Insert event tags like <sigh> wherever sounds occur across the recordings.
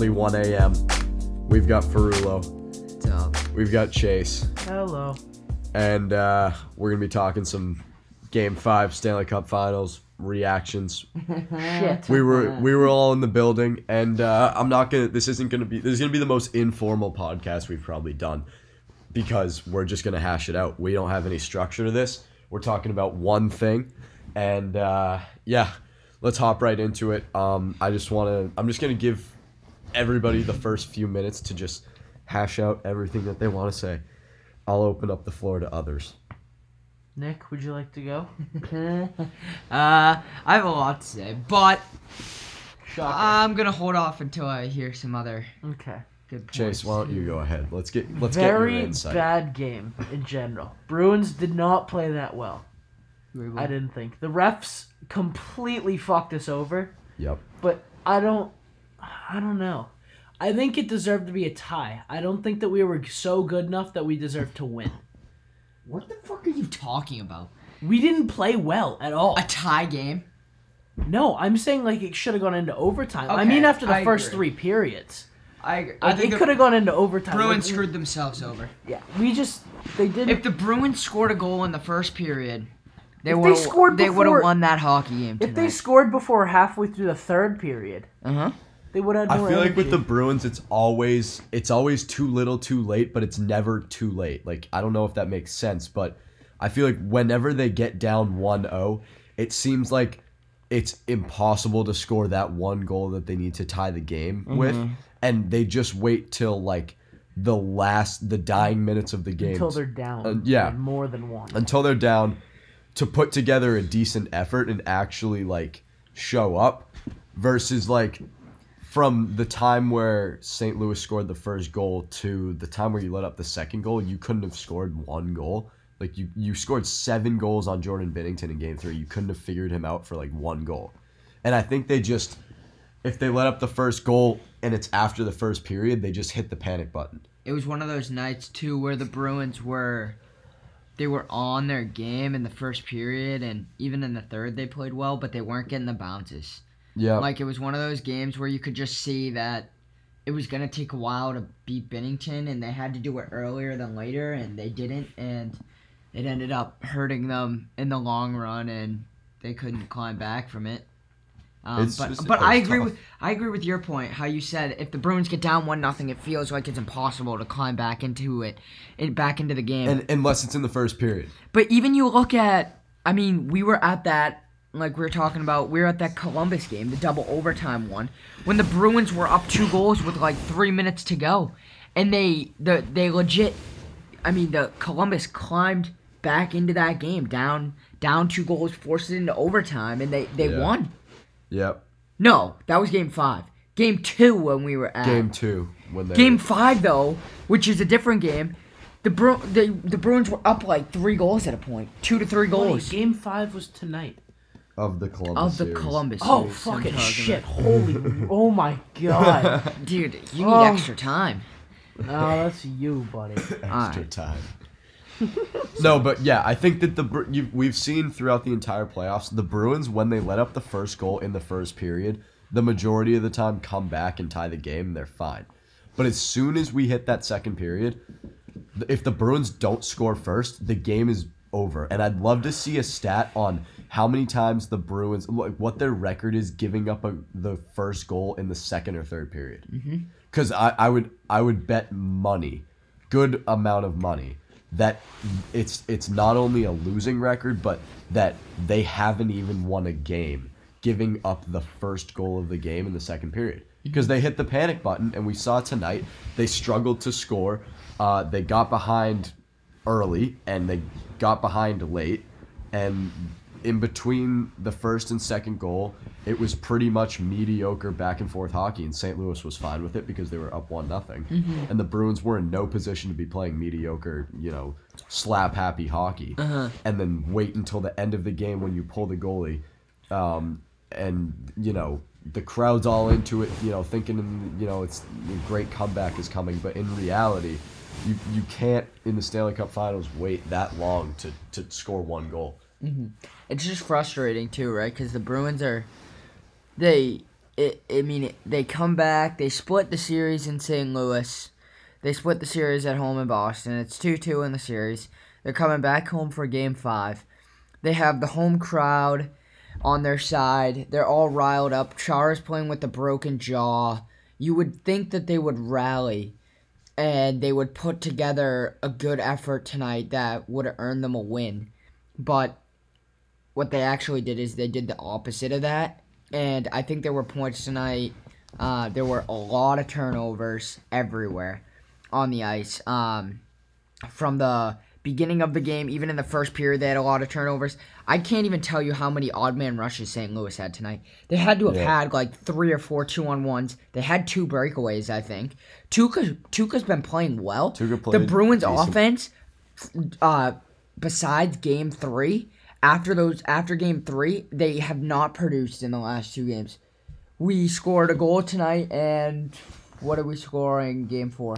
currently 1 a.m. We've got Ferrulo. What's? We've got Chase. Hello. And uh, we're going to be talking some Game 5 Stanley Cup Finals reactions. <laughs> Shit. We were we were all in the building and uh, I'm not going to this isn't going to be this is going to be the most informal podcast we've probably done because we're just going to hash it out. We don't have any structure to this. We're talking about one thing and uh, yeah, let's hop right into it. Um, I just want to I'm just going to give everybody the first few minutes to just hash out everything that they want to say. I'll open up the floor to others. Nick, would you like to go? <laughs> uh, I have a lot to say, but Shocker. I'm gonna hold off until I hear some other okay. good points. Chase, why don't you go ahead? Let's get let's Very get your insight. bad game in general. Bruins did not play that well. I didn't think. The refs completely fucked us over, Yep. but I don't I don't know. I think it deserved to be a tie. I don't think that we were so good enough that we deserved to win. What the fuck are you talking about? We didn't play well at all. A tie game? No, I'm saying like it should have gone into overtime. I mean after the I first agree. three periods. I agree. Like, it could have gone into overtime. Bruins Like, screwed themselves over. Yeah, we just they didn't. If the Bruins scored a goal in the first period, they they would scored they would have won that hockey game if they scored before halfway through the third period, Uh huh. They would have. I more feel like with the. Bruins, it's always it's always too little, too late, but it's never too late. Like I don't know if that makes sense, but I feel like whenever they get down 1-0, it seems like it's impossible to score that one goal that they need to tie the game with, and they just wait till like the last, the dying minutes of the game until they're down. Uh, yeah. by more than one. until they're down to put together a decent effort and actually like show up versus like from the time where St. Louis scored the first goal to the time where you let up the second goal, you couldn't have scored one goal. Like you, you scored seven goals on Jordan Binnington in game three. You couldn't have figured him out for like one goal. And I think they just if they let up the first goal and it's after the first period, they just hit the panic button. It was one of those nights too where the Bruins were they were on their game in the first period and even in the third they played well, but they weren't getting the bounces. Yeah. Like it was one of those games where you could just see that it was gonna take a while to beat Binnington, and they had to do it earlier than later, and they didn't, and it ended up hurting them in the long run, and they couldn't climb back from it. Um, but just- but I agree tough. with I agree with your point. How you said if the Bruins get down one nothing, it feels like it's impossible to climb back into it, it back into the game. and unless it's in the first period. But even you look at, I mean, we were at that, like we were talking about, we were at that Columbus game, the double overtime one, when the Bruins were up two goals with like three minutes to go, and they, the they legit, I mean, the Columbus climbed back into that game, down down two goals, forced it into overtime, and they they Yeah. won. Yep. No, that was game five. Game two when we were at Game two when they Game five though, which is a different game. The Bru- the, the Bruins were up like three goals at a point, two to three Funny, goals. game five was tonight. Of the Columbus of the series. Columbus. Oh series I'm fucking shit! Holy, <laughs> oh my god! about. dude! You need Oh. extra time. No, that's you, buddy. <laughs> extra Alright. time. <laughs> no, but yeah, I think that the Bru- you, we've seen throughout the entire playoffs the Bruins when they let up the first goal in the first period, the majority of the time come back and tie the game and they're fine. But as soon as we hit that second period, th- if the Bruins don't score first, the game is over. And I'd love to see a stat on how many times the Bruins, like what their record is giving up a, the first goal in the second or third period. Because I, I would I would bet money, good amount of money, that it's it's not only a losing record, but that they haven't even won a game giving up the first goal of the game in the second period. Because they hit the panic button and we saw tonight they struggled to score. Uh, they got behind early and they got behind late and in between the first and second goal it was pretty much mediocre back and forth hockey and st louis was fine with it because they were up one nothing. And the bruins were in no position to be playing mediocre you know slap happy hockey. And then wait until the end of the game when you pull the goalie um, and you know the crowd's all into it you know thinking you know it's a great comeback is coming. But in reality you you can't in the stanley cup finals wait that long to to score one goal Mm-hmm. It's just frustrating too, right? Because the Bruins are they, it, I mean, they come back. They split the series in St. Louis. They split the series at home in Boston. It's two two in the series. They're coming back home for Game Five. They have the home crowd on their side. They're all riled up. Chara's playing with a broken jaw. You would think that they would rally and they would put together a good effort tonight that would earn them a win. But what they actually did is they did the opposite of that. And I think there were points tonight. Uh, there were a lot of turnovers everywhere on the ice. Um, from the beginning of the game, even in the first period, they had a lot of turnovers. I can't even tell you how many odd man rushes St. Louis had tonight. They had to have Yeah. had like three or four two on ones. They had two breakaways, I think. Tuukka Tuukka's been playing well. Tuukka the Bruins decent. offense, uh, besides game three, after those after game three, they have not produced in the last two games. We scored a goal tonight, and what are we scoring game four?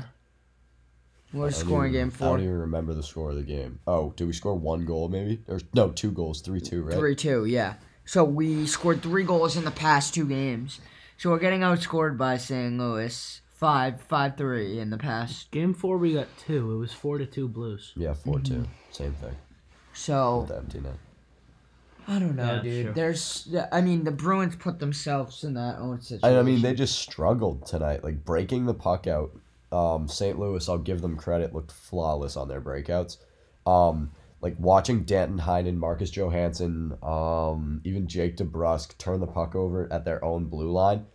What is I don't scoring even- game I don't even remember the score of the game. Oh, did we score one goal maybe? Or no, two goals, three two, right? Three two, yeah. So we scored three goals in the past two games. So we're getting outscored by St. Louis five five three in the past. Game four, we got two. It was four to two Blues. Yeah, 4 2 Mm-hmm. Same thing. So With the empty net. I don't know, Yeah, dude. sure. There's, I mean, the Bruins put themselves in that own situation. I, mean, they just struggled tonight, like breaking the puck out. Um, St. Louis, I'll give them credit, looked flawless on their breakouts. Um, like watching Danton Heinen, Marcus Johansson, um, even Jake DeBrusk turn the puck over at their own blue line.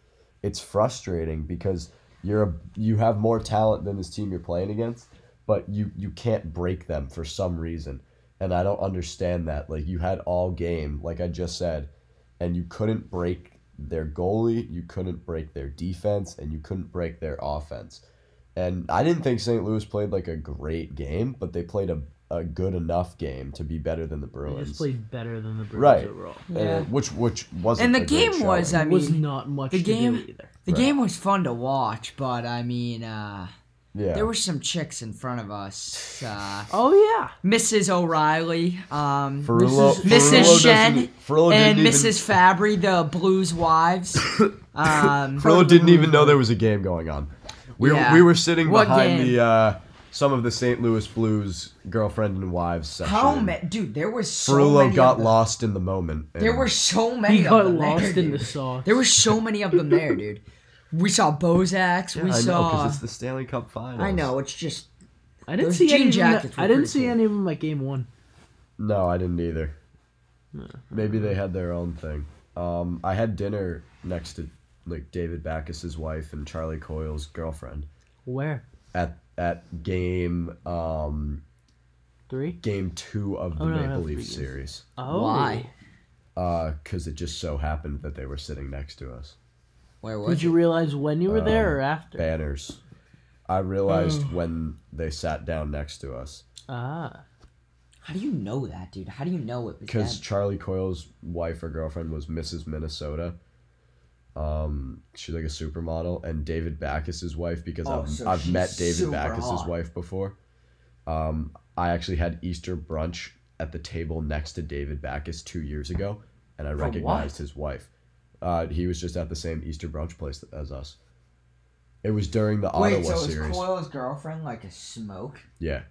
It's frustrating because you're a, you have more talent than this team you're playing against, but you you can't break them for some reason, and I don't understand that. Like you had all game, like I just said, and you couldn't break their goalie, you couldn't break their defense, and you couldn't break their offense. And I didn't think St. Louis played like a great game, but they played a, a good enough game to be better than the They Bruins. just played better than the Bruins Right. overall. Yeah. which which wasn't And the a game was, showing. I It was not much the to game- do either. the Right. game was fun to watch, but I mean, uh, yeah. there were some chicks in front of us. Uh, Oh yeah. Mrs. O'Reilly, um, Ferrullo- Mrs. Mrs. Ferrullo Shen, doesn't- and didn't Mrs. Fabry, the Blues wives. <coughs> um, Frillo didn't even know there was a game going on. We, Yeah. were, we were sitting What behind game? the uh, some of the St. Louis Blues girlfriend and wives section. how many, dude? There was so Ferrullo many. got of them. lost in the moment. There were so many. He of got them lost there, in the dude. sauce. There were so many of them there, dude. <laughs> We saw Bozaks. Yeah, we I know saw. because it's the Stanley Cup Finals. I know. It's just I didn't those see jean any. Of them, jackets were I didn't pretty see cool. any of them at game one. No, I didn't either. Maybe they had their own thing. Um, I had dinner next to like David Backes's wife and Charlie Coyle's girlfriend Where? at at game um Three. game two of the Oh, no, Maple no, Leafs three games. series. Oh. Why? Uh, cause it just so happened that they were sitting next to us. Where was Did you it? realize when you were there Um, or after? Banners. I realized Oh. when they sat down next to us Ah. How do you know that, dude? How do you know it was because? Charlie Coyle's wife or girlfriend was Mrs. Minnesota. Um, she's like a supermodel, and David Backes's wife because Oh, I've, so I've met David Backes's hot. wife before. Um, I actually had Easter brunch at the table next to David Backes two years ago, and I For recognized what? his wife. Uh, he was just at the same Easter brunch place as us. It was during the Wait, Ottawa so is series. Coyle's girlfriend like a smoke? Yeah,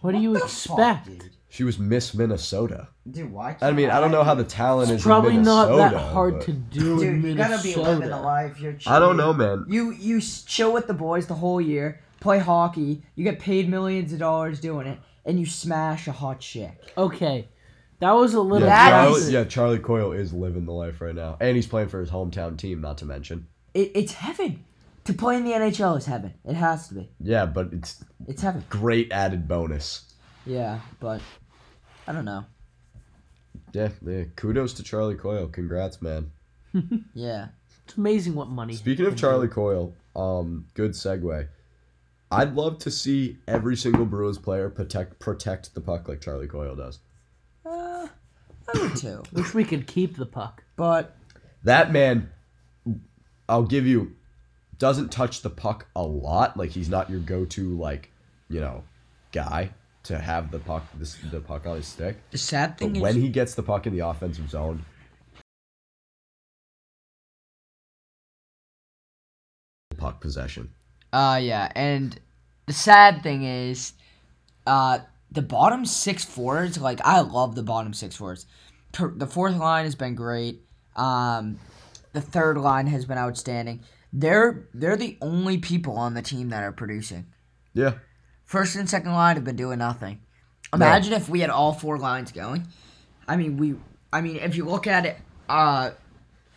What do you the expect? fuck, dude? she was Miss Minnesota. Dude, why? I can't mean, I don't know how the do- talent It's is. probably in not Minnesota, that hard but- to do in Dude, you gotta be Minnesota. living a life. You're. I don't know, man. You you s- chill with the boys the whole year, play hockey. You get paid millions of dollars doing it, and you smash a hot chick. Okay, that was a little. Yeah, Charlie, is- yeah, Charlie Coyle is living the life right now, and he's playing for his hometown team. Not to mention, It, it's heaven. To play in the NHL is heaven. It has to be. yeah, but it's It's heaven. great added bonus. Yeah, but I don't know. Yeah, yeah. Kudos to Charlie Coyle. Congrats, man. <laughs> Yeah. It's amazing what money. Speaking of Charlie Coyle, um, good segue. I'd love to see every single Bruins player protect protect the puck like Charlie Coyle does wanted. <clears throat> Wish we could keep the puck. But That man, I'll give you, doesn't touch the puck a lot. Like he's not your go-to like, you know, guy to have the puck the puck on his stick. the sad But thing is, when he gets the puck in the offensive zone, puck possession. uh, yeah, and the sad thing is, uh, the bottom six forwards. Like, I love the bottom six forwards. The fourth line has been great. Um, the third line has been outstanding. They're they're the only people on the team that are producing. Yeah. First and second line have been doing nothing. Imagine if we had all four lines going. I mean, we. I mean, if you look at it, uh,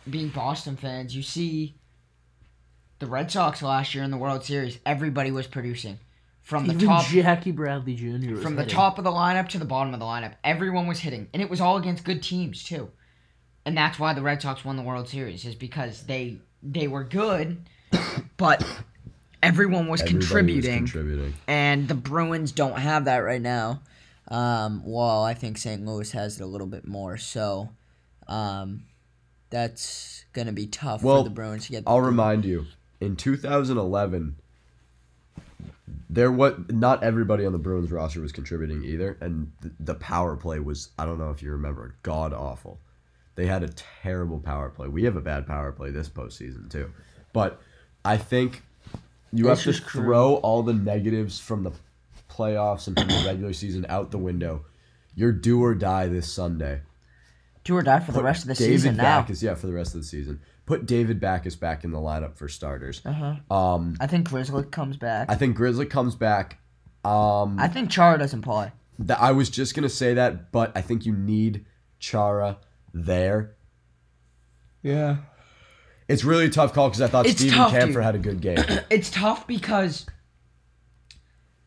being Boston fans, you see the Red Sox last year in the World Series. Everybody was producing from the Even top, Jackie Bradley Jr. was from the hitting. top of the lineup to the bottom of the lineup. Everyone was hitting, and it was all against good teams too. And that's why the Red Sox won the World Series is because they they were good, <coughs> but everyone was Everybody was contributing contributing. and the Bruins don't have that right now. Um, well, I think St. Louis has it a little bit more, so um, that's gonna be tough Well, for the Bruins to get. I'll remind you, in 2011, there what not everybody on the Bruins roster was contributing either, and th- the power play was I don't know if you remember, god awful. They had a terrible power play. We have a bad power play this postseason too, but I think you It's have to throw all the negatives from the playoffs and from the regular season out the window. You're do or die this Sunday. do or die for the rest of the David season now. Backes, yeah, for the rest of the season. Put David Backes back in the lineup for starters. Uh-huh. Um, I think Grzelcyk comes back. I think Grzelcyk comes back. Um, I think Chara doesn't play. th- I was just gonna say that, but I think you need Chara there. Yeah. It's really a tough call because I thought It's Steven tough, Kampfer dude. had a good game. <clears throat> It's tough because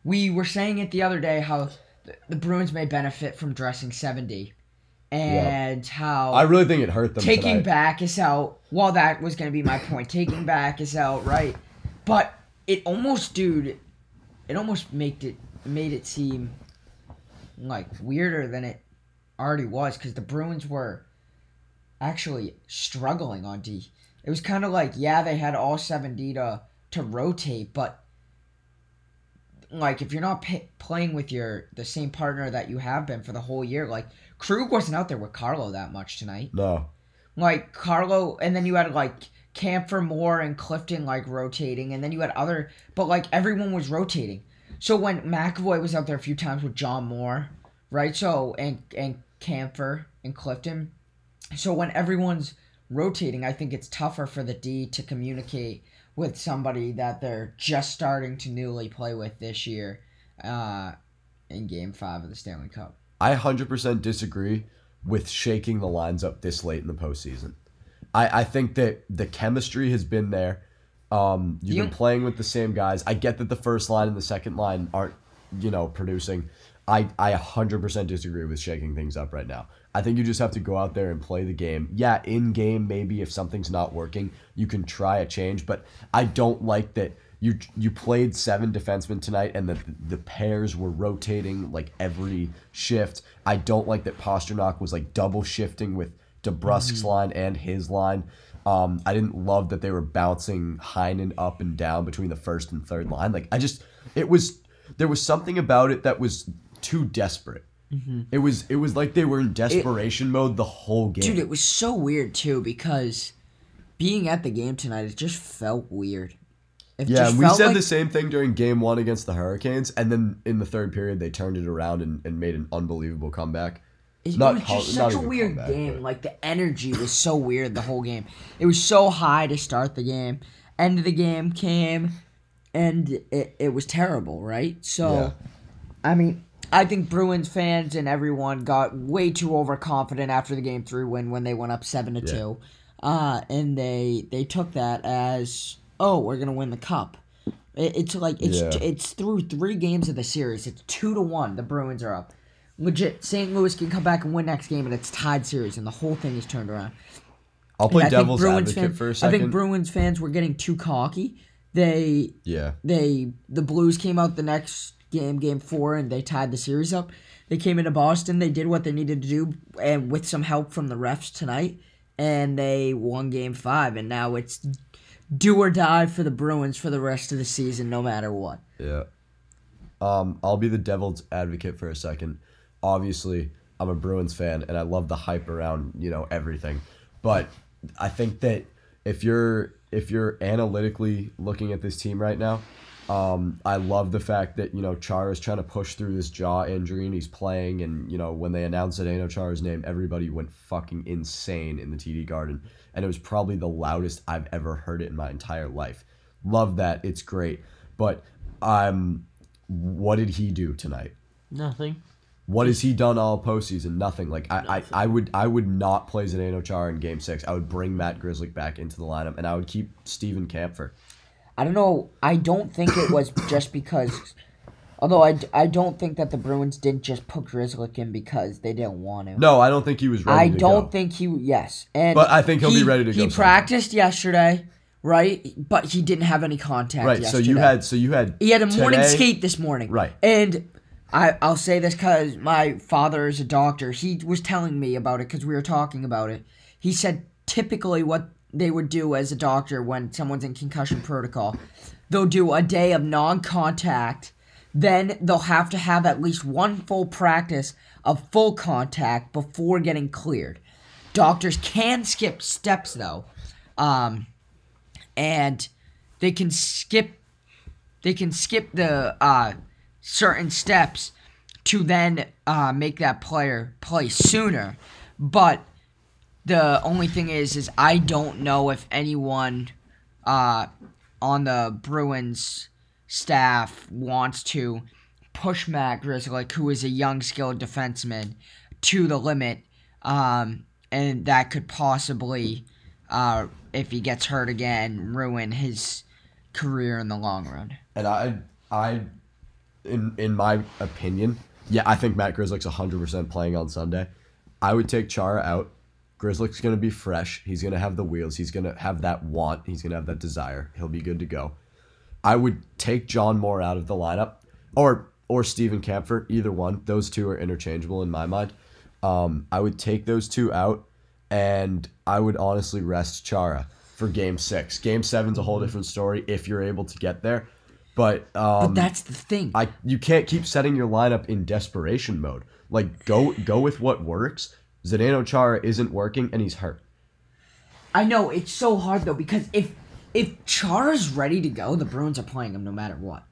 we were saying it the other day how the, the Bruins may benefit from dressing seventy, and how I really think it hurt them. taking tonight. Backes out. Well, that was going to be my point. Taking Backes out, right? But it almost, dude, it almost made it made it seem like weirder than it already was because the Bruins were actually struggling on D. It was kind of like, yeah, they had all seven D to to rotate, but like if you're not p- playing with your the same partner that you have been for the whole year, like Krug wasn't out there with Carlo that much tonight. No, Like Carlo, and then you had like Kampfer Moore and Clifton like rotating, and then you had other, but like everyone was rotating. So when McAvoy was out there a few times with John Moore, right? So and and Kampfer and Clifton. So when everyone's rotating, I think it's tougher for the D to communicate with somebody that they're just starting to newly play with this year, uh, in Game Five of the Stanley Cup. I 100% disagree with shaking the lines up this late in the postseason. I, I think that the chemistry has been there. Um, you've You- been playing with the same guys. I get that the first line and the second line aren't, you know, producing. I, I 100% disagree with shaking things up right now. I think you just have to go out there and play the game. Yeah, in game, maybe if something's not working, you can try a change, but I don't like that you you played seven defensemen tonight and the the pairs were rotating like every shift. I don't like that Pastrnak was like double shifting with DeBrusk's line and his line. Um, I didn't love that they were bouncing Heinen up and down between the first and third line. Like I just it was there was something about it that was too desperate. It was it was like they were in desperation mode the whole game. Dude, it was so weird too because being at the game tonight, it just felt weird. It Yeah, we said like- the same thing during game one against the Hurricanes, and then in the third period they turned it around and, and made an unbelievable comeback. It, not was just not such a weird comeback, game. but- Like the energy was so weird the whole game. It was so high to start the game. End of the game came, and it, it was terrible, right? So, Yeah. I mean, I think Bruins fans and everyone got way too overconfident after the game three win when they went up seven to Yeah. two, uh, and they they took that as oh we're gonna win the cup. It, it's like it's Yeah. it's through three games of the series. It's two to one. The Bruins are up. Legit, St. Louis can come back and win next game, and it's tied series, and the whole thing is turned around. I'll play I devil's advocate fan- for a I second. think Bruins fans were getting too cocky. They yeah, they the Blues came out the next game, game four, and they tied the series up. They came into Boston. They did what they needed to do, and with some help from the refs tonight, and they won game five. And now it's do or die for the Bruins for the rest of the season, no matter what. yeah. Um, I'll be the devil's advocate for a second. Obviously, I'm a Bruins fan, and I love the hype around you know everything, but I think that if you're if you're analytically looking at this team right now, um, I love the fact that you know Chara is trying to push through this jaw injury and he's playing. And you know when they announced Zdeno Chara's name, everybody went fucking insane in the TD Garden, and it was probably the loudest I've ever heard it in my entire life. Love that, it's great. But um, what did he do tonight? Nothing. What has he done all postseason? Nothing. Like I, I, I would I would not play Zdeno Chara in Game Six. I would bring Matt Grzelcyk back into the lineup, and I would keep Steven Kampfer. I don't know. I don't think it was <coughs> just because. Although I, I don't think that the Bruins didn't just put Grzelcyk in because they didn't want him. No, I don't think he was ready. I don't go. think he. Yes, and But I think he'll be ready to go He sometime. practiced yesterday, right? But he didn't have any contact. Right. So you had so you had He had a morning skate this morning. Right. And I, I'll say this because my father is a doctor. He was telling me about it because we were talking about it. He said typically what they would do as a doctor when someone's in concussion protocol, they'll do a day of non contact. Then they'll have to have at least one full practice of full contact before getting cleared. Doctors can skip steps though. Um, and they can skip they can skip the uh, certain steps to then uh, make that player play sooner. But the only thing is, is I don't know if anyone uh, on the Bruins staff wants to push Matt Grzelcyk, who is a young, skilled defenseman, to the limit, um, and that could possibly, uh, if he gets hurt again, ruin his career in the long run. And I I in in my opinion, yeah, I think Matt Grzelcyk's 100% playing on Sunday. I would take Chara out. Grzelcyk's going to be fresh. He's going to have the wheels. He's going to have that want. He's going to have that desire. He'll be good to go. I would take John Moore out of the lineup or or Steven Kampfer, either one. Those two are interchangeable in my mind. Um, I would take those two out and I would honestly rest Chara for game 6. Game seven's a whole different story if you're able to get there. But um But that's the thing. I you can't keep setting your lineup in desperation mode. Like go go with what works. Zdeno Chara isn't working and he's hurt. I know it's so hard though because if if Chara's ready to go, the Bruins are playing him no matter what.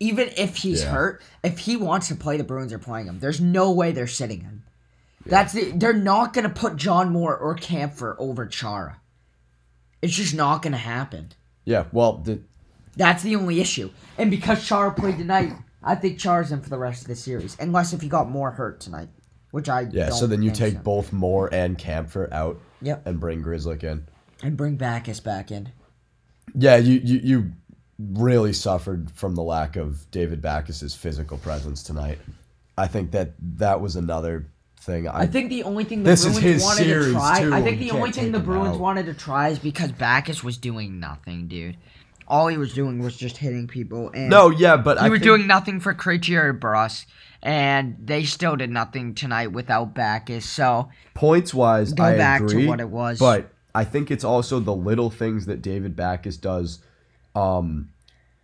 Even if he's Yeah. hurt, if he wants to play, the Bruins are playing him. There's no way they're sitting him. That's the, they're not gonna put John Moore or Kampfer over Chara. It's just not gonna happen. Yeah, well, the, That's the only issue. And because Chara played tonight, I think Chara's in for the rest of the series, unless if he got more hurt tonight, which I yeah. So then you take so. both Moore and Kampfer out Yep, and bring Grzelcyk in. and bring Backes back in. Yeah, you you, you really suffered from the lack of David Backes's physical presence tonight. I think that that was another thing. I, I think the only thing the This is Bruins his wanted series, to try. too, I think the only thing the Bruins out. wanted to try is because Backes was doing nothing, dude. All he was doing was just hitting people, and no, yeah, but he I was think- doing nothing for Krejci Bruss, and they still did nothing tonight without Backes. So points wise, Go I back to agree, what it was. But I think it's also the little things that David Backes does, um,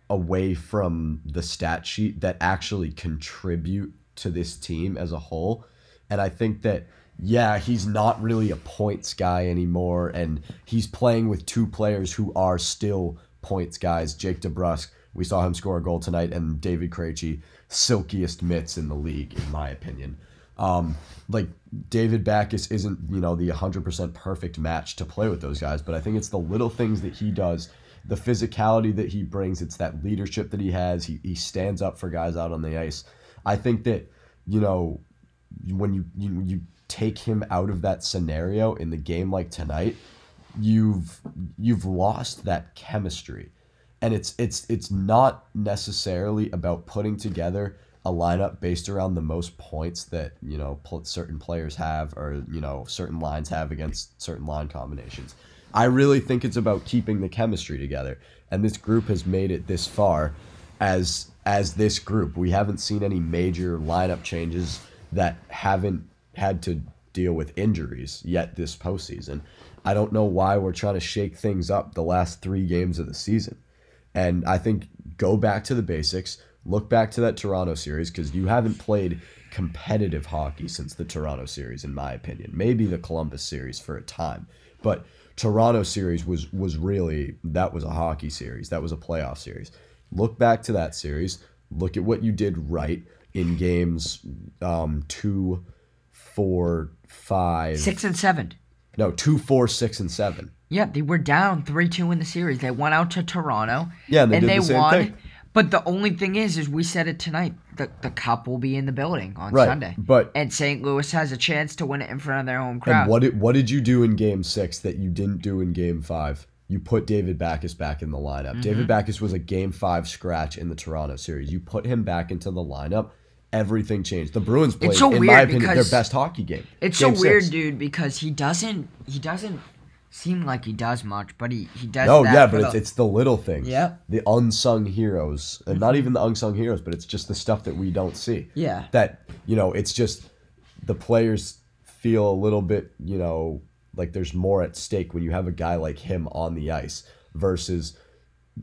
away from the stat sheet that actually contribute to this team as a whole. And I think that yeah, he's not really a points guy anymore, and he's playing with two players who are still points guys. Jake DeBrusk, we saw him score a goal tonight, and David Krejci, silkiest mitts in the league, in my opinion. Um, like David Backes isn't, you know, the 100% perfect match to play with those guys, but I think it's the little things that he does, the physicality that he brings, it's that leadership that he has. He, he stands up for guys out on the ice. I think that, you know, when you, you you take him out of that scenario in the game like tonight, you've you've lost that chemistry. And it's it's it's not necessarily about putting together a lineup based around the most points that you know certain players have or you know certain lines have against certain line combinations. I really think it's about keeping the chemistry together, and this group has made it this far as as this group. We haven't seen any major lineup changes that haven't had to deal with injuries yet this postseason. I don't know why we're trying to shake things up the last three games of the season. And I think go back to the basics, look back to that Toronto series because you haven't played competitive hockey since the Toronto series, in my opinion. Maybe the Columbus series for a time, but Toronto series was was really that was a hockey series. That was a playoff series. Look back to that series. Look at what you did right in games um, two, four, five, Six and seven. No two, four, six, and seven. Yeah, they were down three two in the series. They went out to Toronto. Yeah, and they did the same won. thing. But the only thing is, is we said it tonight. The the cup will be in the building on Right, Sunday. but- and St. Louis has a chance to win it in front of their home crowd. And what did what did you do in Game Six that you didn't do in Game Five? You put David Backes back in the lineup. Mm-hmm. David Backes was a Game Five scratch in the Toronto series. You put him back into the lineup. Everything changed. The Bruins played, so in my opinion, their best hockey game. It's Game so weird, six. dude, because he doesn't he doesn't seem like he does much, but he he does. No, yeah, but it's the- it's the little things. Yep. The unsung heroes, and not mm-hmm. even the unsung heroes, but it's just the stuff that we don't see. Yeah. That you know, it's just the players feel a little bit, you know, like there's more at stake when you have a guy like him on the ice versus.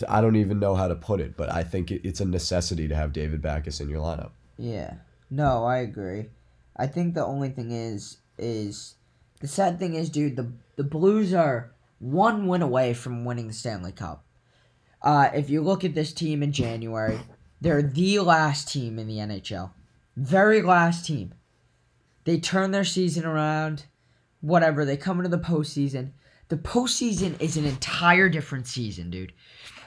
I don't even know how to put it, but I think it, it's a necessity to have David Backes in your lineup. Yeah. No, I agree. I think the only thing is is the sad thing is, dude, the the Blues are one win away from winning the Stanley Cup. Uh, if you look at this team in January, they're the last team in the NHL, very last team. They turn their season around, whatever. They come into the postseason. The postseason is an entire different season, dude.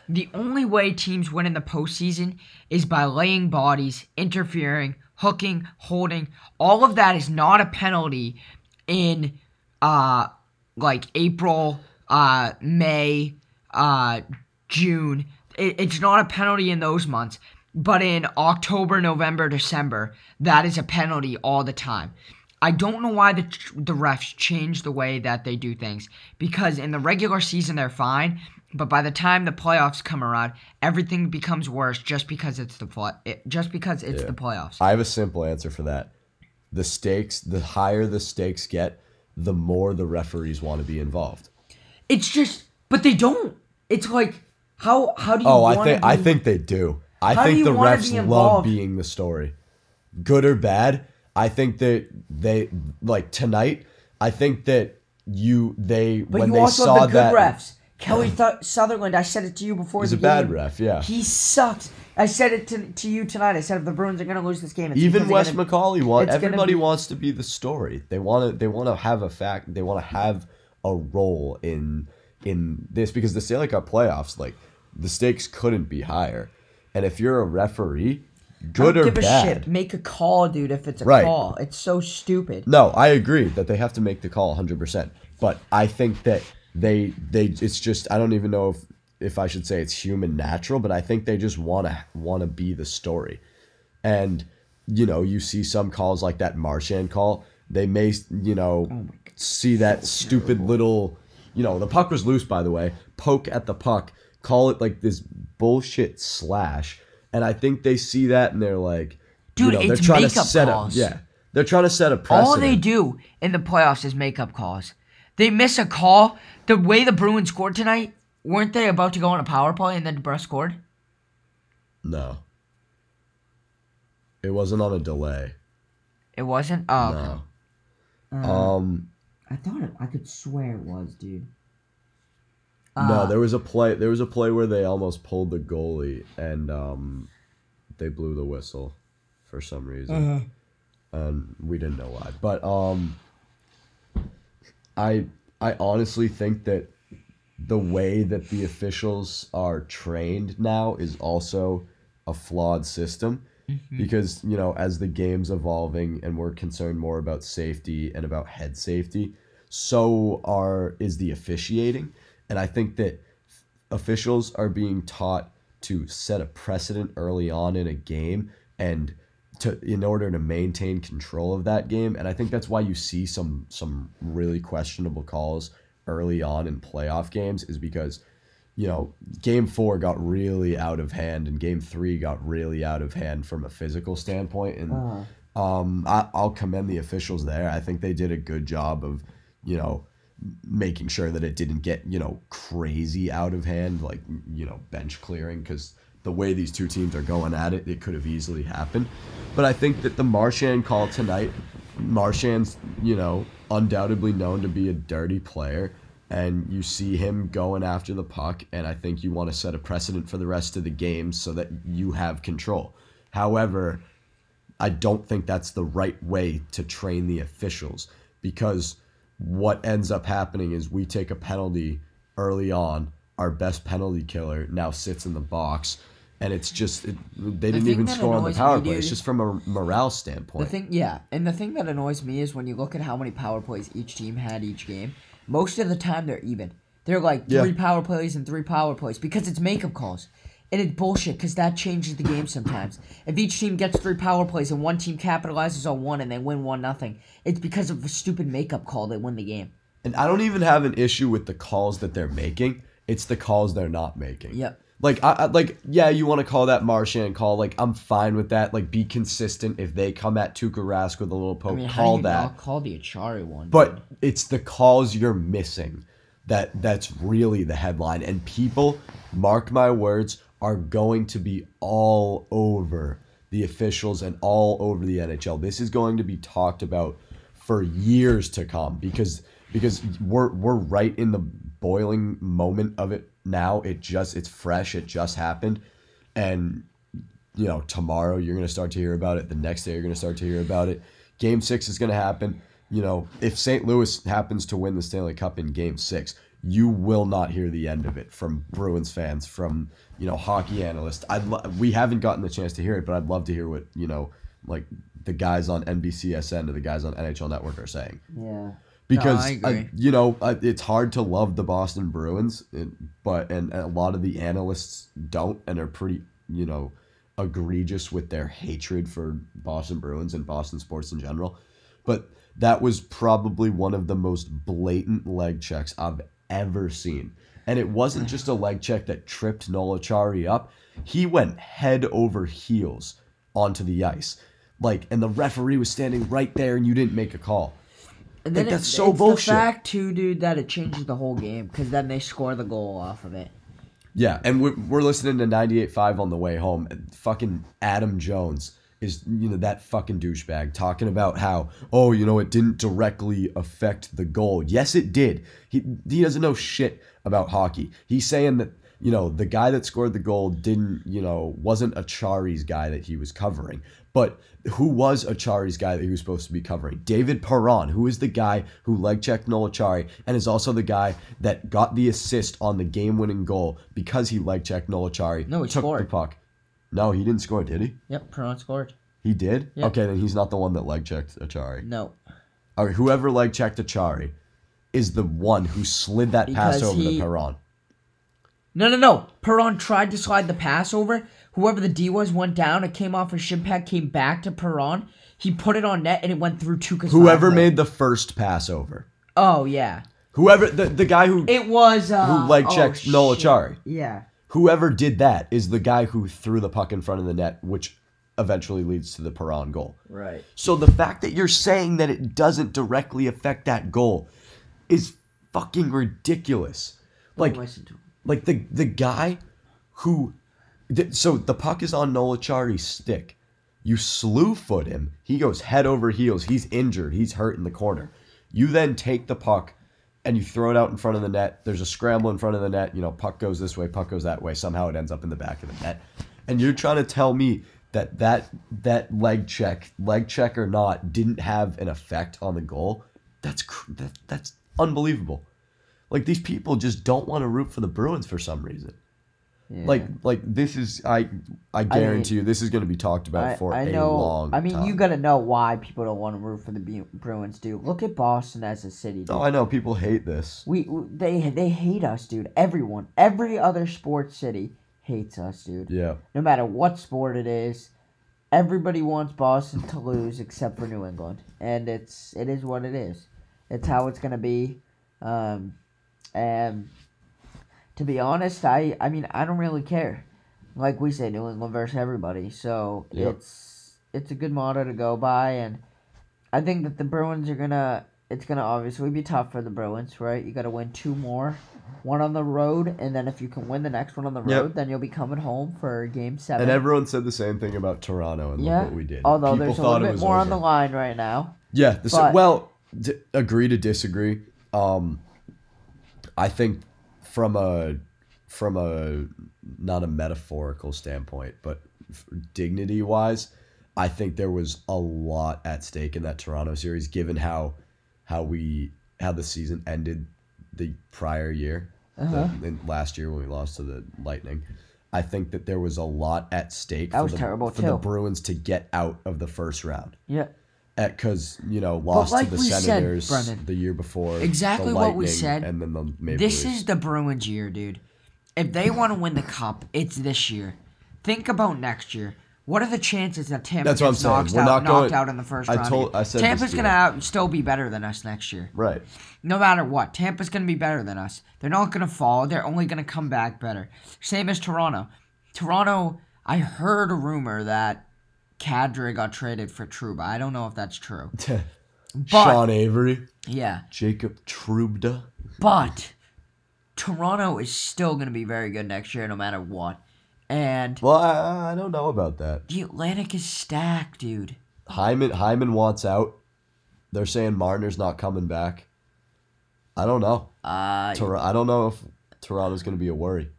The only way teams win in the postseason is by laying bodies, interfering, hooking, holding. All of that is not a penalty in uh like April, uh May, uh June. It, it's not a penalty in those months. But in October, November, December, that is a penalty all the time. I don't know why the the refs change the way that they do things because in the regular season they're fine, but by the time the playoffs come around, everything becomes worse just because it's the play, it, just because it's the playoffs. I have a simple answer for that. The stakes, the higher the stakes get, the more the referees want to be involved. It's just, but they don't. It's like how how do you? Oh, I think I think they do. I How do think the refs be love being the story, good or bad. I think that they like tonight. I think that you they But when you they also saw the that refs. Kelly Th- Sutherland, I said it to you before he's a bad ref. Yeah, He sucks. I said it to, to you tonight. I said if the Bruins are gonna lose this game, it's even Wes gonna- McCauley want everybody be- wants to be the story. They want to they want to have a fact. They want to have a role in in this because the Stanley Cup playoffs like the stakes couldn't be higher. And if you're a referee, good or bad, a shit. Make a call, dude. If it's a Right. call, it's so stupid. No, I agree that they have to make the call 100%. But I think that they they it's just I don't even know if if I should say it's human natural, but I think they just want to want to be the story. And you know, you see some calls like that Marchand call, they may, you know, oh see that stupid little, you know, the puck was loose by the way, poke at the puck, call it like this bullshit slash, and I think they see that and they're like, Dude, you know, they're trying to set calls. up, yeah. They're trying to set a precedent. All they do in the playoffs is make up calls. They miss a call. The way the Bruins scored tonight, weren't they about to go on a power play and then DeBrusk scored? No. It wasn't on a delay. It wasn't. Oh, okay. No. Um I thought it, I could swear it was, dude. no, Uh, there was a play there was a play where they almost pulled the goalie and um they blew the whistle for some reason. And we didn't know why. But um I I honestly think that the way that the officials are trained now is also a flawed system mm-hmm. because you know as the game's evolving and we're concerned more about safety and about head safety so are is the officiating. And i think that officials are being taught to set a precedent early on in a game and to in order to maintain control of that game. And i think that's why you see some some really questionable calls early on in playoff games is because you know game 4 got really out of hand and game 3 got really out of hand from a physical standpoint. And um I, I'll commend the officials there. I think they did a good job of you know making sure that it didn't get you know crazy out of hand like you know bench clearing because the way these two teams are going at it it could have easily happened but i think that the marchand call tonight marchand's you know undoubtedly known to be a dirty player and you see him going after the puck, and I think you want to set a precedent for the rest of the game so that you have control. However, I don't think that's the right way to train the officials because what ends up happening is we take a penalty early on. Our best penalty killer now sits in the box, and it's just it, they didn't even score on the power play. It's just from a morale standpoint. The thing, yeah, and the thing that annoys me is when you look at how many power plays each team had each game. Most of the time, they're even. They're like Yeah. three power plays and three power plays because it's makeup calls, and it's bullshit because that changes the game sometimes. If each team gets three power plays and one team capitalizes on one and they win one nothing, it's because of a stupid makeup call they win the game. And I don't even have an issue with the calls that they're making. It's the calls they're not making. Yep. Like I, I like yeah, you want to call that Marchand call. Like I'm fine with that. Like be consistent. If they come at Tuukka Rask with a little poke, I mean, call that. not call the Acciari one? But it's the calls you're missing that that's really the headline. And people, mark my words, are going to be all over the officials and all over the NHL. This is going to be talked about for years to come because because we're we're right in the boiling moment of it now. It just it's fresh. It just happened. And you know, tomorrow you're going to start to hear about it. The next day you're going to start to hear about it. Game six is going to happen. You know, if St. Louis happens to win the Stanley Cup in game six, you will not hear the end of it from Bruins fans, from, you know, hockey analysts. I'd lo- we haven't gotten the chance to hear it, but I'd love to hear what, you know, like the guys on NBCSN or the guys on NHL Network are saying Yeah. Because I uh, agree. you know it's hard to love the Boston Bruins, but and, and a lot of the analysts don't and are pretty you know egregious with their hatred for Boston Bruins and Boston sports in general. But that was probably one of the most blatant leg checks I've ever seen. And it wasn't just a leg check that tripped Noel Acciari up. He went head over heels onto the ice. Like and the referee was standing right there and you didn't make a call. And Like, it- that's so it's bullshit. the fact too, dude, that it changes the whole game because then they score the goal off of it. Yeah, and we're, we're listening to 98.5 on the way home. and Fucking Adam Jones is, you know, that fucking douchebag talking about how, oh, you know, it didn't directly affect the goal. Yes, it did. He, he doesn't know shit about hockey. He's saying that, you know, the guy that scored the goal didn't, you know, wasn't a Acciari's guy that he was covering. But who was Acciari's guy that he was supposed to be covering? David Perron, who is the guy who leg checked Noel Acciari and is also the guy that got the assist on the game winning goal because he leg checked Noel Acciari. No, he took scored. the puck. No, he didn't score, did he? Yep, Perron scored. He did? Yeah. Okay, then he's not the one that leg checked Acciari. No, All right, whoever leg checked Acciari is the one who slid that pass over he- to Perron. no, no, no. Perron tried to slide the pass over. Whoever the D was went down. It came off a shin pad, came back to Perron. He put it on net, and it went through Tuukka's. Whoever made the first pass over. Oh yeah, Whoever the, the guy who it was. Uh, who leg oh, checked Noel shit. Acciari. Yeah. Whoever did that is the guy who threw the puck in front of the net, which eventually leads to the Perron goal. Right. So the fact that you're saying that it doesn't directly affect that goal is fucking ridiculous. Like listen to him. like the the guy who so the puck is on Noel Acciari's stick. You slew foot him. He goes head over heels. He's injured. He's hurt in the corner. You then take the puck and you throw it out in front of the net. There's a scramble in front of the net. You know, puck goes this way, puck goes that way. Somehow it ends up in the back of the net. And you're trying to tell me that that that leg check, leg check or not, didn't have an effect on the goal? That's that, that's unbelievable. Like these people just don't want to root for the Bruins for some reason. Like like this is I I guarantee you this is going to be talked about I, for I a know. long I mean, you gotta know why people don't want to root for the Bruins, dude. Look at Boston as a city. Dude. Oh, I know people hate this. We we- they they hate us, dude. Everyone, every other sports city hates us, dude. Yeah. No matter what sport it is, everybody wants Boston to lose except for New England, and it's it is what it is. It's how it's gonna be, um, and to be honest, I I mean I don't really care. Like we say, New England versus everybody. So Yep. it's it's a good motto to go by, and I think that the Bruins are gonna. It's gonna obviously be tough for the Bruins, right? You got to win two more, one on the road, and then if you can win the next one on the road, Yep. then you'll be coming home for Game Seven. And everyone said the same thing about Toronto and yeah, look what we did. although People there's a little bit more on the line right now. Yeah, the, But- well, d- agree to disagree. Um, I think from a from a not a metaphorical standpoint, but dignity wise, I think there was a lot at stake in that Toronto series, given how how we how the season ended the prior year, Uh-huh. the, last year when we lost to the Lightning. I think that there was a lot at stake That for, was the, terrible, for the. Bruins to get out of the first round. Yeah. Because you know lost like to the said, Senators Brendan, the year before, exactly what we said. and then the Maple This Leafs. is the Bruins' year, dude. If they want to win the cup, it's this year. Think about next year. What are the chances that Tampa That's gets knocked out, not knocked going- out in the first I round? told- I said Tampa's gonna out, still be better than us next year. right. No matter what, Tampa's gonna be better than us. They're not gonna fall. They're only gonna come back better. Same as Toronto. Toronto. I heard a rumor that Kadri got traded for Trouba. I don't know if that's true. <laughs> But Sean Avery, yeah, Jacob Trouba. but Toronto is still going to be very good next year, no matter what. And Well, I, I don't know about that. the Atlantic is stacked, dude. Hyman Hyman wants out. They're saying Marner's not coming back. I don't know. Uh, Tor- I don't know if Toronto's going to be a worry.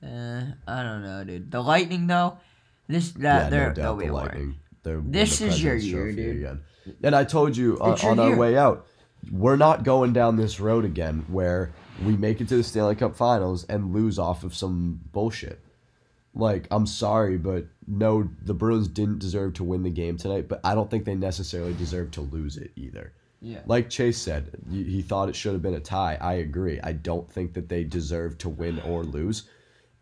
uh, I don't know, dude. The Lightning, though, this that yeah, they're no doubt the. Lightning. This is your year, dude. Again. And I told you uh, on, your on our way out, we're not going down this road again where we make it to the Stanley Cup Finals and lose off of some bullshit. Like, I'm sorry, but no, the Bruins didn't deserve to win the game tonight, but I don't think they necessarily deserve to lose it either. Yeah. Like Chase said, he thought it should have been a tie. I agree. I don't think that they deserve to win or lose.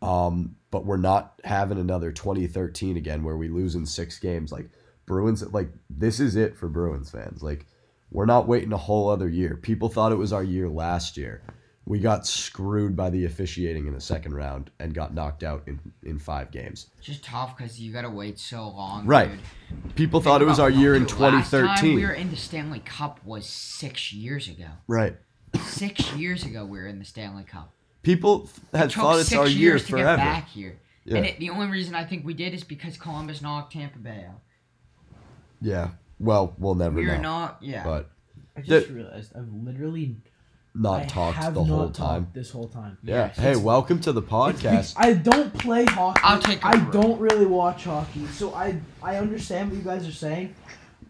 Um, but we're not having another 2013 again where we lose in six games. Like Bruins, like this is it for Bruins fans. Like we're not waiting a whole other year. People thought it was our year last year. We got screwed by the officiating in the second round and got knocked out in, in five games. Just tough because you gotta wait so long. Right. Dude. People thought it was our year in Dude, last time 2013. we were in the Stanley Cup was six years ago. right. Six years ago, we were in the Stanley Cup. People had took thought it's our year years to forever. get back here. Yeah. And it, the only reason I think we did is because Columbus knocked Tampa Bay out. Yeah. Well, we'll never We were know. not, yeah. But I just The- realized I've literally not I talked have the not whole talked time. This whole time. Yeah. Yes. Hey, welcome to the <laughs> podcast. I don't play hockey. I'll take I don't really watch hockey, so I I understand what you guys are saying,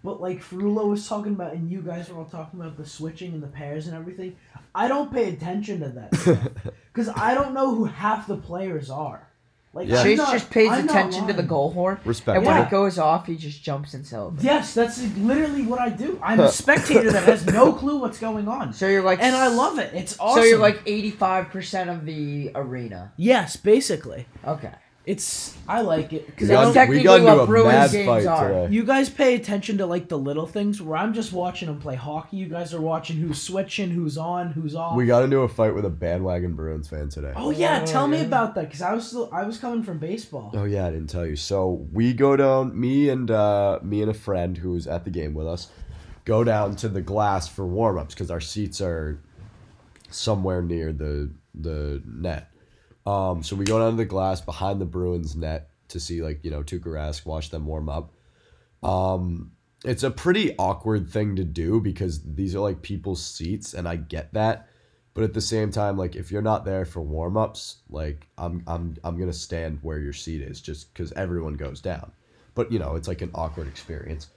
but like Frulo was talking about, and you guys were all talking about the switching and the pairs and everything. I don't pay attention to that <laughs> because I don't know who half the players are. Like Yeah. Chase not- just pays I'm attention to the goal horn, Respect. and when Yeah. it goes off, he just jumps and celebrates. Yes, that's literally what I do. I'm <laughs> a spectator that has no clue what's going on, So you're like, and I love it. It's awesome. So you're like 85% of the arena. yes, basically. Okay. It's I like it because That's got, technically we got into what a Bruins games fight are. today. You guys pay attention to like the little things where I'm just watching them play hockey. You guys are watching who's switching, who's on, who's off. We got into a fight with a bandwagon Bruins fan today. oh yeah, Oh, tell me yeah. about that because I was still I was coming from baseball. Oh yeah, I didn't tell you. So we go down. Me and uh, me and a friend who was at the game with us go down to the glass for warm ups because our seats are somewhere near the the net. Um, so we go down to the glass behind the Bruins net to see like you know Tuukka Rask watch them warm up. Um, it's a pretty awkward thing to do because these are like people's seats, and I get that. But at the same time, like if you're not there for warm ups, like I'm I'm I'm gonna stand where your seat is just because everyone goes down. But you know, it's like an awkward experience.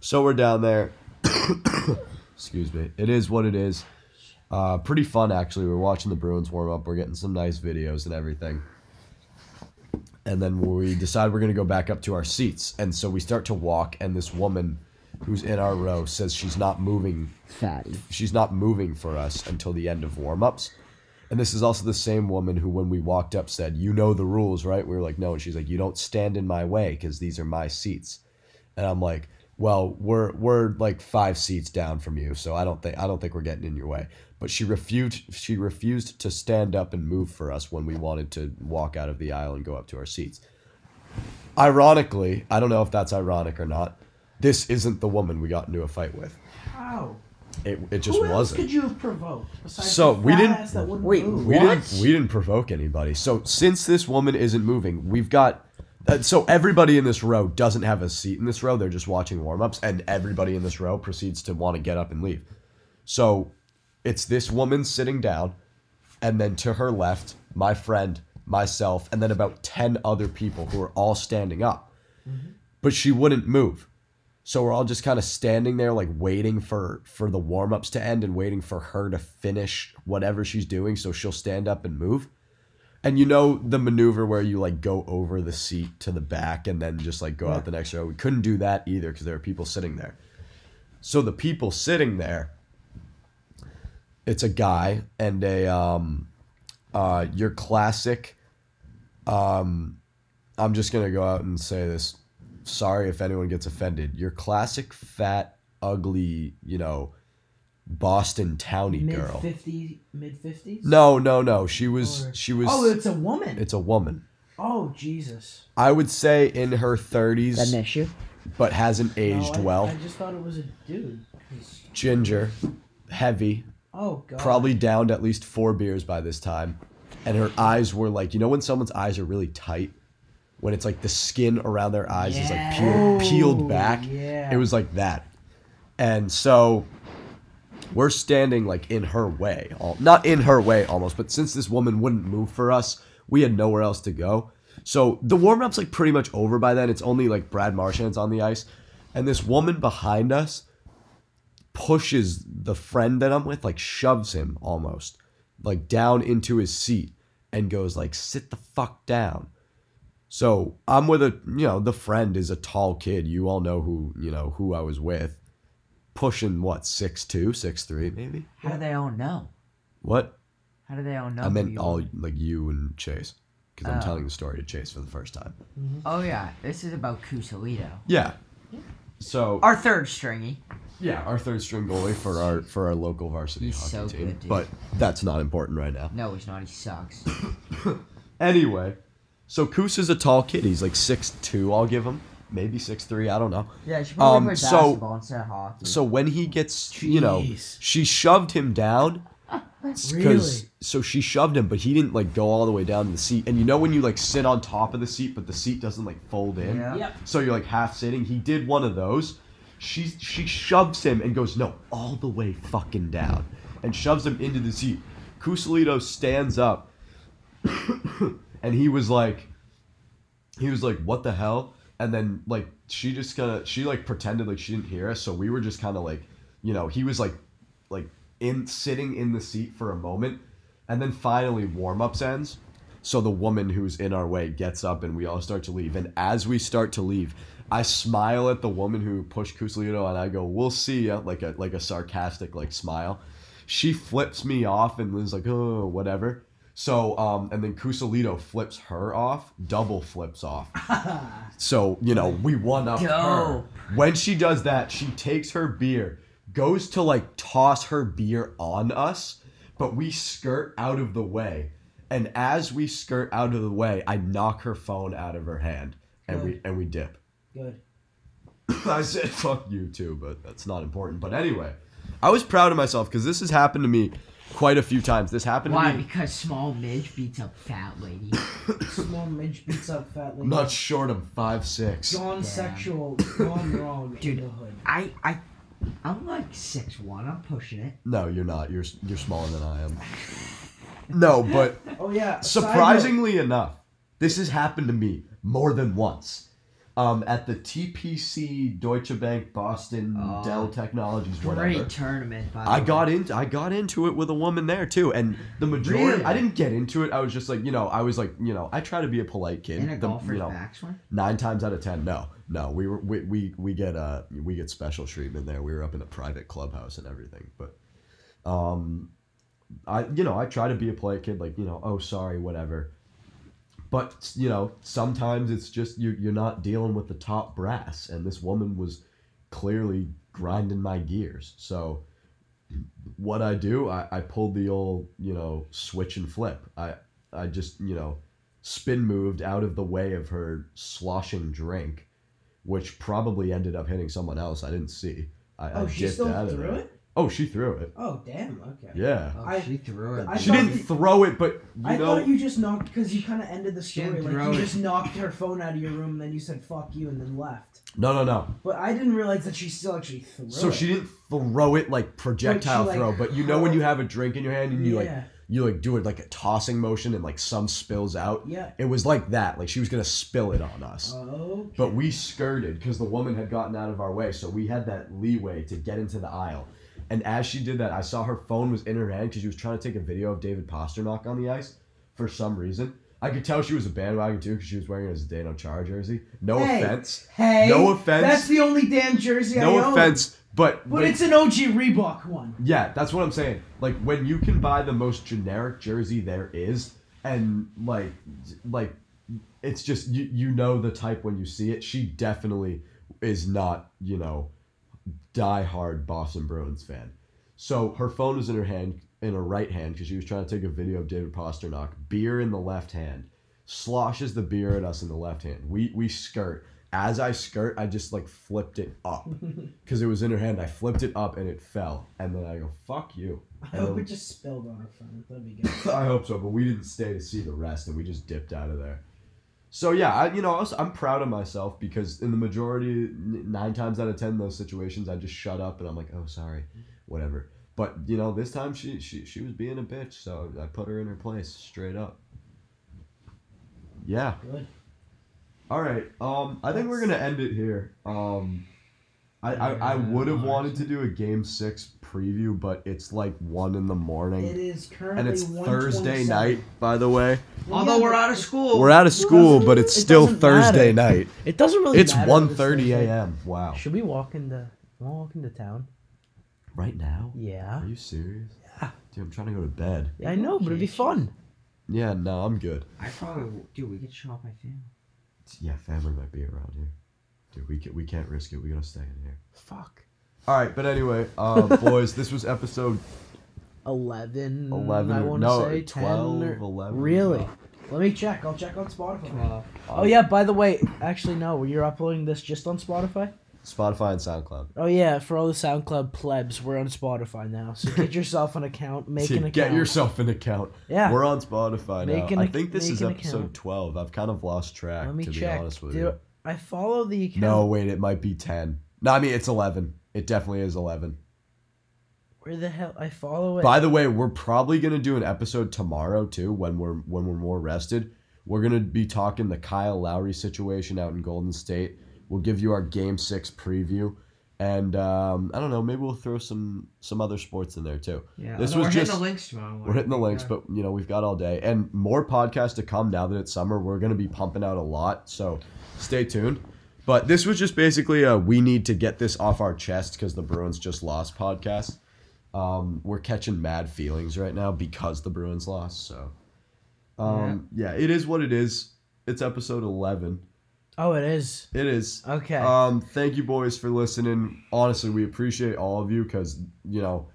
So we're down there. <coughs> Excuse me. It is what it is. Uh, pretty fun actually. We're watching the Bruins warm up. We're getting some nice videos and everything. And then we decide we're gonna go back up to our seats, and so we start to walk, and this woman who's in our row says she's not moving Fatty. she's not moving for us until the end of warm-ups. And this is also the same woman who, when we walked up, said, "You know the rules, right?" We were like, "No," and she's like, "You don't stand in my way because these are my seats." And I'm like, "Well, we're we're like five seats down from you, so I don't think I don't think we're getting in your way." But she refused she refused to stand up and move for us when we wanted to walk out of the aisle and go up to our seats. Ironically, I don't know if that's ironic or not. This isn't the woman we got into a fight with. How? It, it just Who else wasn't. could you have provoked? Besides So, the we didn't- ass That wouldn't Wait, move? We What? didn't. We didn't provoke anybody. So since this woman isn't moving, we've got. Uh, so everybody in this row doesn't have a seat in this row. They're just watching warm ups, and everybody in this row proceeds to want to get up and leave. So it's this woman sitting down, and then to her left, my friend, myself, and then about 10 other people who are all standing up. Mm-hmm. But she wouldn't move. So we're all just kind of standing there like waiting for for the warm-ups to end and waiting for her to finish whatever she's doing so she'll stand up and move. And you know the maneuver where you like go over the seat to the back and then just like go out the next row. We couldn't do that either because there are people sitting there. So the people sitting there, it's a guy and a um, uh, your classic. Um, I'm just gonna go out and say this. Sorry if anyone gets offended. Your classic fat, ugly, you know, Boston towny Mid girl. fifty, mid fifties. No, no, no. She was. Or- She was. Oh, it's a woman. it's a woman. oh Jesus. I would say in her 30s, an issue? but hasn't No, aged I, well. I just thought it was a dude. Ginger, heavy, Oh God. probably downed at least four beers by this time. And her eyes were like, you know, when someone's eyes are really tight? When it's like the skin around their eyes is like oh, peeled, peeled Oh, back. yeah. It was like that. And so we're standing like in her way. All, not in her way almost, but since this woman wouldn't move for us, we had nowhere else to go. So the warm up's like pretty much over by then. It's only like Brad Marchand's on the ice. And this woman behind us pushes the friend that I'm with, like shoves him almost, like down into his seat and goes like, sit the fuck down. So I'm with a, you know, the friend is a tall kid. You all know who, you know, who I was with. Pushing what, six two, six three, maybe? How do they all know? What? How do they all know? I meant all like you and Chase. Because I'm Oh. telling the story to Chase for the first time. Mm-hmm. Oh yeah, this is about Cusalito. Yeah. So Our third stringy. Yeah, our third string goalie for our for our local varsity He's hockey so team. good, dude. But that's not important right now. No, he's not. He sucks. <coughs> Anyway, so Kus is a tall kid. He's like six two. I'll give him maybe six three. I don't know. Yeah, she probably Um, plays so- basketball instead of hockey. So when he gets, you know, Jeez. she shoved him down. <laughs> Really? So she shoved him, but he didn't like go all the way down to the seat. And you know when you like sit on top of the seat, but the seat doesn't like fold in. Yeah. Yep. So you're like half sitting. He did one of those. She she shoves him and goes no all the way fucking down, and shoves him into the seat. Cusalito stands up, <coughs> and he was like, he was like, what the hell? And then like she just kind of she like pretended like she didn't hear us. So we were just kind of like, you know, he was like, like in sitting in the seat for a moment, and then finally warm ups ends. So the woman who's in our way gets up and we all start to leave. And as we start to leave, I smile at the woman who pushed Cusalito and I go, "We'll see ya," like a like a sarcastic like smile. She flips me off and is like, "Oh, whatever." So um, and then Cusalito flips her off, double flips off. <laughs> So you know we won up her. When she does that, she takes her beer, goes to like toss her beer on us, but we skirt out of the way. And as we skirt out of the way, I knock her phone out of her hand, and we and we dip. Good. <coughs> I said fuck you too, but that's not important. But anyway, I was proud of myself because this has happened to me quite a few times. This happened Why? to me. Because small midge beats up fat lady. <coughs> Small midge beats up fat lady. I'm not short of five six. Gone Damn. sexual, gone wrong Dude. in the hood. I I I'm like six one. I'm pushing it. No, you're not. You're you're smaller than I am. <laughs> No, but Oh yeah. side note- surprisingly enough, this has happened to me more than once. Um, at the TPC Deutsche Bank Boston Oh, Dell Technologies whatever. Great tournament. By I way. got into I got into it with a woman there too, and the majority Really? I didn't get into it. I was just like, you know, I was like, you know, I try to be a polite kid. in a The- golfer's you know, swing. nine times out of ten, no, no, we were we, we we get uh we get special treatment there. We were up in a private clubhouse and everything, but um, I you know I try to be a polite kid, like you know, oh sorry, whatever. But you know, sometimes it's just you you're not dealing with the top brass, and this woman was clearly grinding my gears. So what I do, I, I pulled the old you know switch and flip. I I just you know spin moved out of the way of her sloshing drink, which probably ended up hitting someone else. I didn't see. I, I Oh, she dipped still out of threw there. it. Oh, she threw it. Oh damn. Okay. Yeah. Oh, I- she threw it. I She didn't you- throw it, but you I know. thought you just knocked because you kind of ended the story like you it. just knocked her phone out of your room and then you said "fuck you" and then left. No, no, no. But I didn't realize that she still actually threw So it. she didn't throw it like projectile like, throw, but you know when you have a drink in your hand and you like you like do it like a tossing motion and like some spills out. Yeah. It was like that. Like she was gonna spill it on us. Oh. But we skirted because the woman had gotten out of our way, so we had that leeway to get into the aisle. And as she did that, I saw her phone was in her hand because she was trying to take a video of David Pastrnak on the ice for some reason. I could tell she was a bandwagon too because she was wearing a Zdeno Chara jersey. No Hey, offense. Hey. No offense. That's the only damn jersey I No offense. But, But when- it's an OG Reebok one. yeah, that's what I'm saying. Like when you can buy the most generic jersey there is, and like, like, it's just you you know the type when you see it. She definitely is not you know, die-hard Boston Bruins fan. So her phone was in her hand, in her right hand, because she was trying to take a video of David Pastrnak. Beer in the left hand, sloshes the beer at us in the left hand. We we skirt. As I skirt, I just like flipped it up <laughs> because it was in her hand. I flipped it up and it fell, and then I go, "Fuck you." I hope it just spilled on her phone. That'd be good. <laughs> I hope so, but we didn't stay to see the rest, and we just dipped out of there. So yeah, I, you know, I'm proud of myself because in the majority, nine times out of ten, those situations, I just shut up and I'm like, oh, sorry, whatever. But you know, this time she she she was being a bitch, so I put her in her place straight up. Yeah. Good. All right. Um, I think we're gonna end it here. Um, I I, I would have wanted to do a game six preview, but it's like one in the morning, It is currently and it's Thursday night, by the way. Well, Although yeah, we're out of school. We're out of school, but it's It still doesn't Thursday matter. night. It doesn't really. It's matter 1.30 a.m. Wow. Should we walk into? Wanna walk into town? Right now? Yeah. Are you serious? Yeah. Dude, I'm trying to go to bed. Yeah, I know, but it'd be fun. Yeah, no, I'm good. I probably dude. We could show up my family. Yeah, family might be around here. Dude, we, can, we can't risk it. We gotta stay in here. Fuck. All right, but anyway, uh, <laughs> boys, this was episode Eleven. 11 I want to no, say 12, 10 or- 11. Really? Let me check. I'll check on Spotify. Well, Oh yeah. By the way, actually no. You're uploading this just on Spotify. Spotify and SoundCloud. Oh yeah, for all the SoundCloud plebs, we're on Spotify now. So get yourself an account, <laughs> make an account. Get yourself an account. Yeah. We're on Spotify Make now. an I think this is episode account. 12. I've kind of lost track, Let me to check. be honest with Do- you. I follow the account. No, wait, it might be 10. No, I mean, it's 11. It definitely is 11. Where the hell? I follow it. By the way, we're probably gonna do an episode tomorrow too when we're when we're more rested. We're gonna be talking the Kyle Lowry situation out in Golden State. We'll give you our Game Six preview, and um, I don't know, maybe we'll throw some some other sports in there too. yeah. This was we're just- hitting the links tomorrow. We're hitting the links, but you know we've got all day and more podcasts to come now that it's summer. We're gonna be pumping out a lot, so stay tuned. But this was just basically a we need to get this off our chest because the Bruins just lost podcast. Um, we're catching mad feelings right now because the Bruins lost. So, um, yeah. it is what it is. It's episode eleven. Oh, it is. It is. Okay. Um, thank you, boys, for listening. Honestly, we appreciate all of you because you know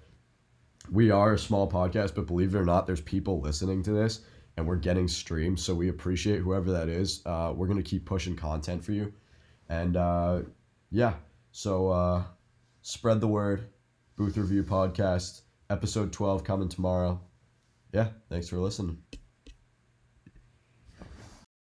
we are a small podcast, but believe it or not, there's people listening to this, and we're getting streams. So we appreciate whoever that is. Uh, we're gonna keep pushing content for you, and uh, yeah. So uh, spread the word. Booth Review Podcast, episode twelve coming tomorrow. Yeah, thanks for listening.